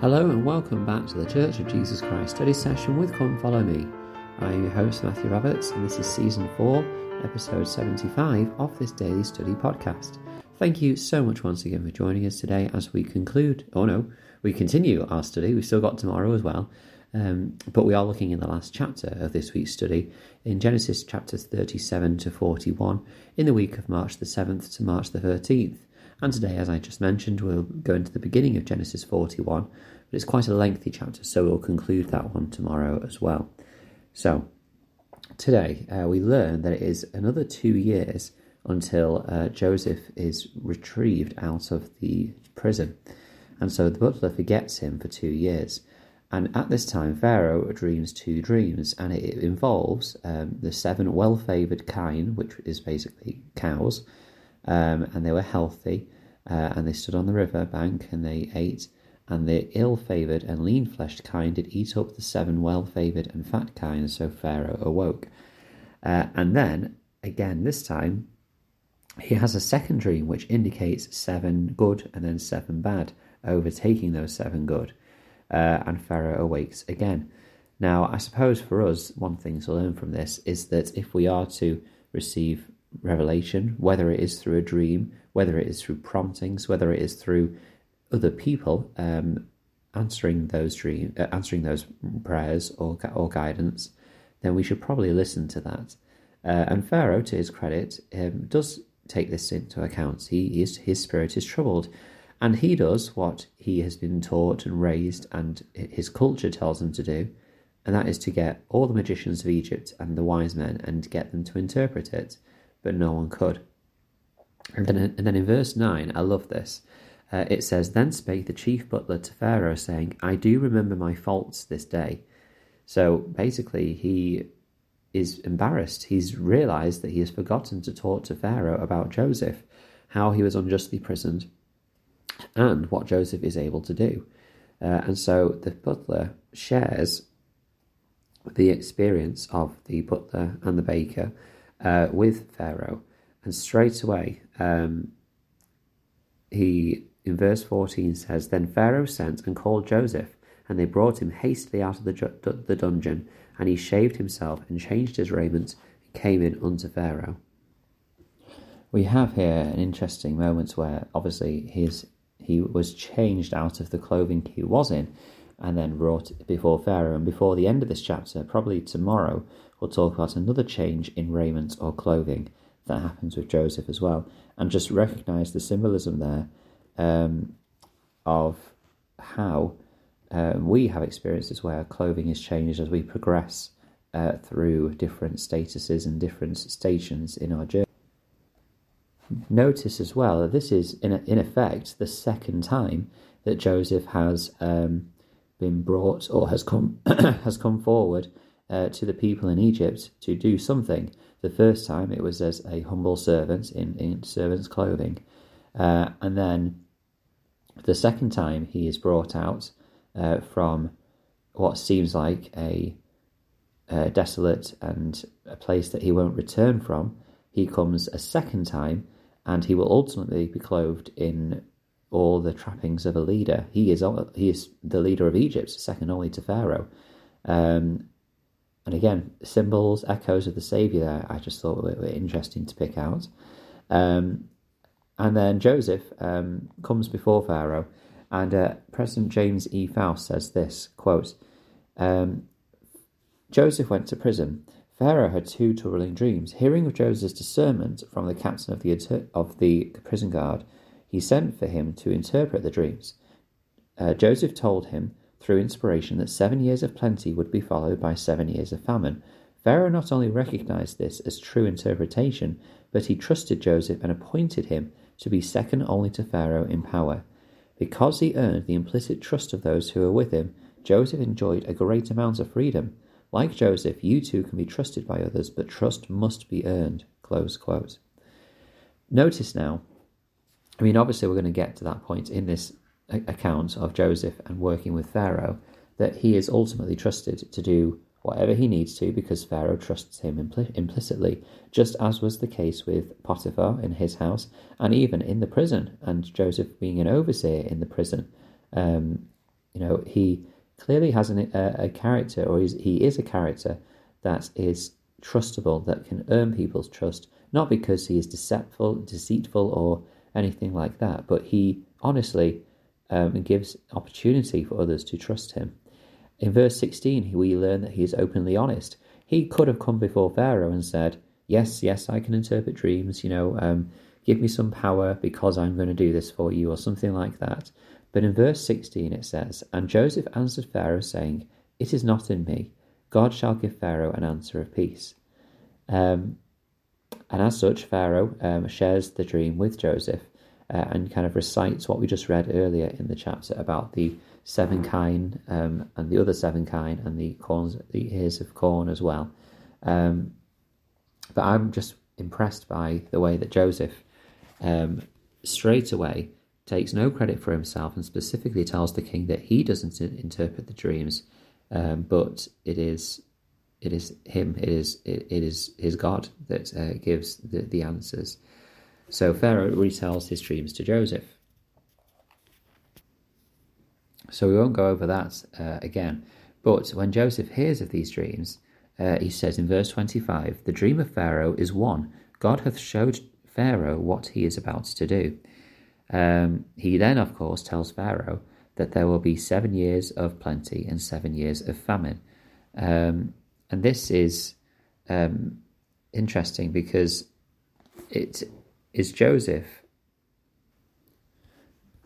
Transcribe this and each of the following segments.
Hello and welcome back to the Church of Jesus Christ study session with Come Follow Me. I'm your host Matthew Roberts and this is season 4, episode 75 of this daily study podcast. Thank you so much once again for joining us today as we conclude, oh no, we continue our study. We've still got tomorrow as well, um, but we are looking in the last chapter of this week's study in Genesis chapters 37 to 41 in the week of March the 7th to March the 13th. And today, as I just mentioned, we'll go into the beginning of Genesis 41 but it's quite a lengthy chapter, so we'll conclude that one tomorrow as well. So, today uh, we learn that it is another two years until uh, Joseph is retrieved out of the prison. And so the butler forgets him for two years. And at this time, Pharaoh dreams two dreams, and it involves um, the seven well favored kine, which is basically cows, um, and they were healthy, uh, and they stood on the river bank and they ate and the ill favoured and lean fleshed kine did eat up the seven well favoured and fat kine, so Pharaoh awoke. Uh, and then, again, this time, he has a second dream which indicates seven good and then seven bad, overtaking those seven good. Uh, and Pharaoh awakes again. Now, I suppose for us, one thing to learn from this is that if we are to receive revelation, whether it is through a dream, whether it is through promptings, whether it is through other people um, answering those dream, uh, answering those prayers or or guidance, then we should probably listen to that. Uh, and Pharaoh, to his credit, um, does take this into account. He is his spirit is troubled, and he does what he has been taught and raised, and his culture tells him to do, and that is to get all the magicians of Egypt and the wise men and get them to interpret it, but no one could. And then, and then in verse nine, I love this uh, it says, Then spake the chief butler to Pharaoh, saying, I do remember my faults this day. So basically, he is embarrassed. He's realized that he has forgotten to talk to Pharaoh about Joseph, how he was unjustly imprisoned, and what Joseph is able to do. Uh, and so the butler shares the experience of the butler and the baker uh, with Pharaoh. And straight away, um, he in verse 14 says, Then Pharaoh sent and called Joseph, and they brought him hastily out of the, ju- the dungeon, and he shaved himself and changed his raiment and came in unto Pharaoh. We have here an interesting moment where obviously his he was changed out of the clothing he was in and then brought before Pharaoh. And before the end of this chapter, probably tomorrow, we'll talk about another change in raiment or clothing that happens with Joseph as well. And just recognize the symbolism there um, of how uh, we have experiences where clothing is changed as we progress uh, through different statuses and different stations in our journey. Notice as well that this is, in, in effect, the second time that Joseph has um, been brought or has come has come forward uh, to the people in Egypt to do something. The first time it was as a humble servant in, in servant's clothing, uh, and then the second time he is brought out uh, from what seems like a, a, desolate and a place that he won't return from, he comes a second time and he will ultimately be clothed in all the trappings of a leader. He is he is the leader of Egypt, second only to Pharaoh. Um, and again, symbols, echoes of the Saviour there, I just thought were, were interesting to pick out. Um, and then Joseph um, comes before Pharaoh, and uh, President James E. Faust says this quote, um, Joseph went to prison. Pharaoh had two troubling dreams. Hearing of Joseph's discernment from the captain of the, of the prison guard, he sent for him to interpret the dreams. Uh, Joseph told him, through inspiration, that seven years of plenty would be followed by seven years of famine. Pharaoh not only recognized this as true interpretation, but he trusted Joseph and appointed him to be second only to Pharaoh in power. Because he earned the implicit trust of those who were with him, Joseph enjoyed a great amount of freedom. Like Joseph, you too can be trusted by others, but trust must be earned. Notice now, I mean, obviously, we're going to get to that point in this account of Joseph and working with Pharaoh, that he is ultimately trusted to do whatever he needs to because Pharaoh trusts him impl- implicitly, just as was the case with Potiphar in his house and even in the prison, and Joseph being an overseer in the prison. Um, you know, he clearly has an, a, a character, or he is a character that is trustable, that can earn people's trust, not because he is deceitful, deceitful, or anything like that, but he honestly um, gives opportunity for others to trust him. In verse 16, we learn that he is openly honest. He could have come before Pharaoh and said, Yes, yes, I can interpret dreams, you know, um, give me some power because I'm going to do this for you, or something like that. But in verse 16 it says, And Joseph answered Pharaoh, saying, It is not in me. God shall give Pharaoh an answer of peace. Um, and as such, Pharaoh um, shares the dream with Joseph uh, and kind of recites what we just read earlier in the chapter about the seven kine um, and the other seven kine and the corns, the ears of corn as well. Um, but I'm just impressed by the way that Joseph um, straight away takes no credit for himself and specifically tells the king that he doesn't interpret the dreams, um, but it is it is him, it is it, it is his God that uh, gives the, the answers. So Pharaoh retells his dreams to Joseph. So we won't go over that uh, again. But when Joseph hears of these dreams, uh, he says in verse 25 The dream of Pharaoh is one. God hath showed Pharaoh what he is about to do. Um, he then, of course, tells Pharaoh that there will be seven years of plenty and seven years of famine. Um, and this is um, interesting because it is Joseph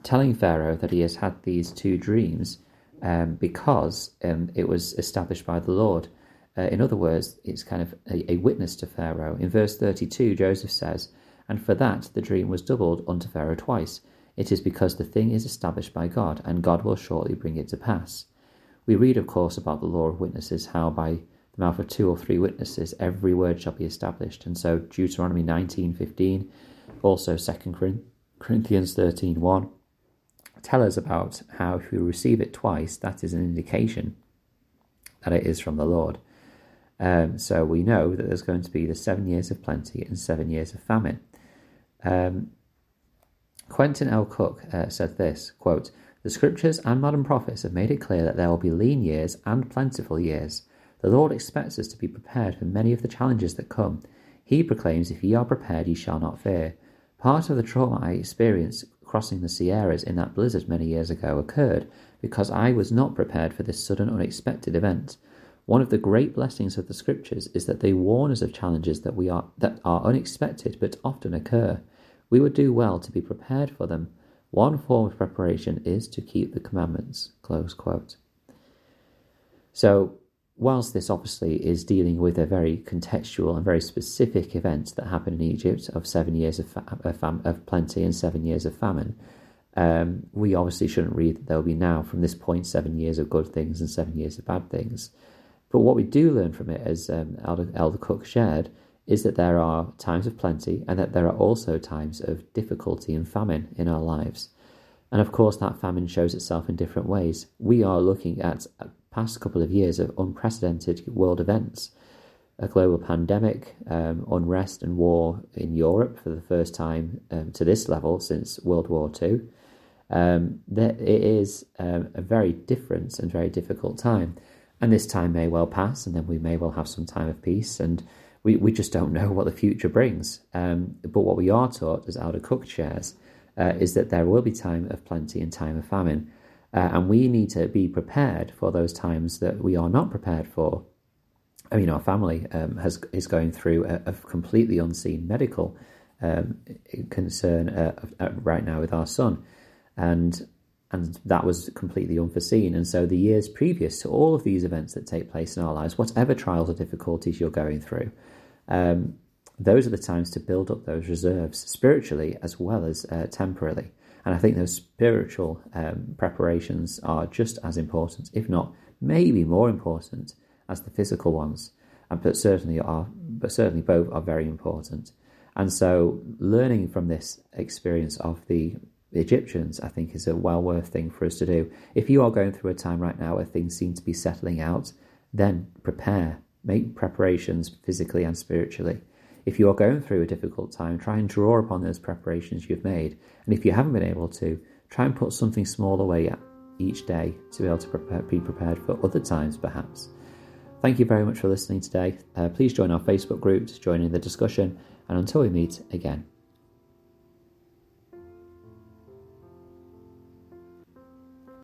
telling Pharaoh that he has had these two dreams um, because um, it was established by the Lord. Uh, in other words, it's kind of a, a, witness to Pharaoh. In verse 32, Joseph says, And for that the dream was doubled unto Pharaoh twice. It is because the thing is established by God, and God will shortly bring it to pass. We read, of course, about the law of witnesses, how by mouth of two or three witnesses every word shall be established. And so Deuteronomy 19.15, also 2 Corinthians 13.1, tell us about how if we receive it twice, that is an indication that it is from the Lord. Um, so we know that there's going to be the seven years of plenty and seven years of famine. Um, Quentin L. Cook uh, said this quote, The scriptures and modern prophets have made it clear that there will be lean years and plentiful years. The Lord expects us to be prepared for many of the challenges that come. He proclaims, If ye are prepared, ye shall not fear. Part of the trauma I experienced crossing the Sierras in that blizzard many years ago occurred because I was not prepared for this sudden, unexpected event. One of the great blessings of the scriptures is that they warn us of challenges that we are that are unexpected but often occur. We would do well to be prepared for them. One form of preparation is to keep the commandments. Close quote. So whilst this obviously is dealing with a very contextual and very specific event that happened in Egypt of seven years of, fa- of, plenty and seven years of famine, um, we obviously shouldn't read that there will be now from this point seven years of good things and seven years of bad things. But what we do learn from it, as um, Elder, Elder Cook shared, is that there are times of plenty and that there are also times of difficulty and famine in our lives. And of course, that famine shows itself in different ways. We are looking at past couple of years of unprecedented world events a global pandemic, um, unrest, and war in Europe for the first time um, to this level since World War II. Um, that it is um, a very different and very difficult time. And this time may well pass, and then we may well have some time of peace. And we, we just don't know what the future brings. Um, but what we are taught, as Elder Cook shares, uh, is that there will be time of plenty and time of famine. Uh, and we need to be prepared for those times that we are not prepared for. I mean, our family um, has is going through a, a completely unseen medical um, concern uh, uh, right now with our son, and and that was completely unforeseen. And so, the years previous to all of these events that take place in our lives, whatever trials or difficulties you're going through, um, those are the times to build up those reserves spiritually as well as uh, temporally. And I think those spiritual um, preparations are just as important, if not maybe more important, as the physical ones. And but certainly are, but certainly both are very important. And so, learning from this experience of the Egyptians, I think, is a well worth thing for us to do. If you are going through a time right now where things seem to be settling out, then prepare, make preparations physically and spiritually. If you are going through a difficult time, try and draw upon those preparations you've made. And if you haven't been able to, try and put something small away each day to be able to prepare, be prepared for other times, perhaps. Thank you very much for listening today. Uh, please join our Facebook group to join in the discussion, and until we meet again,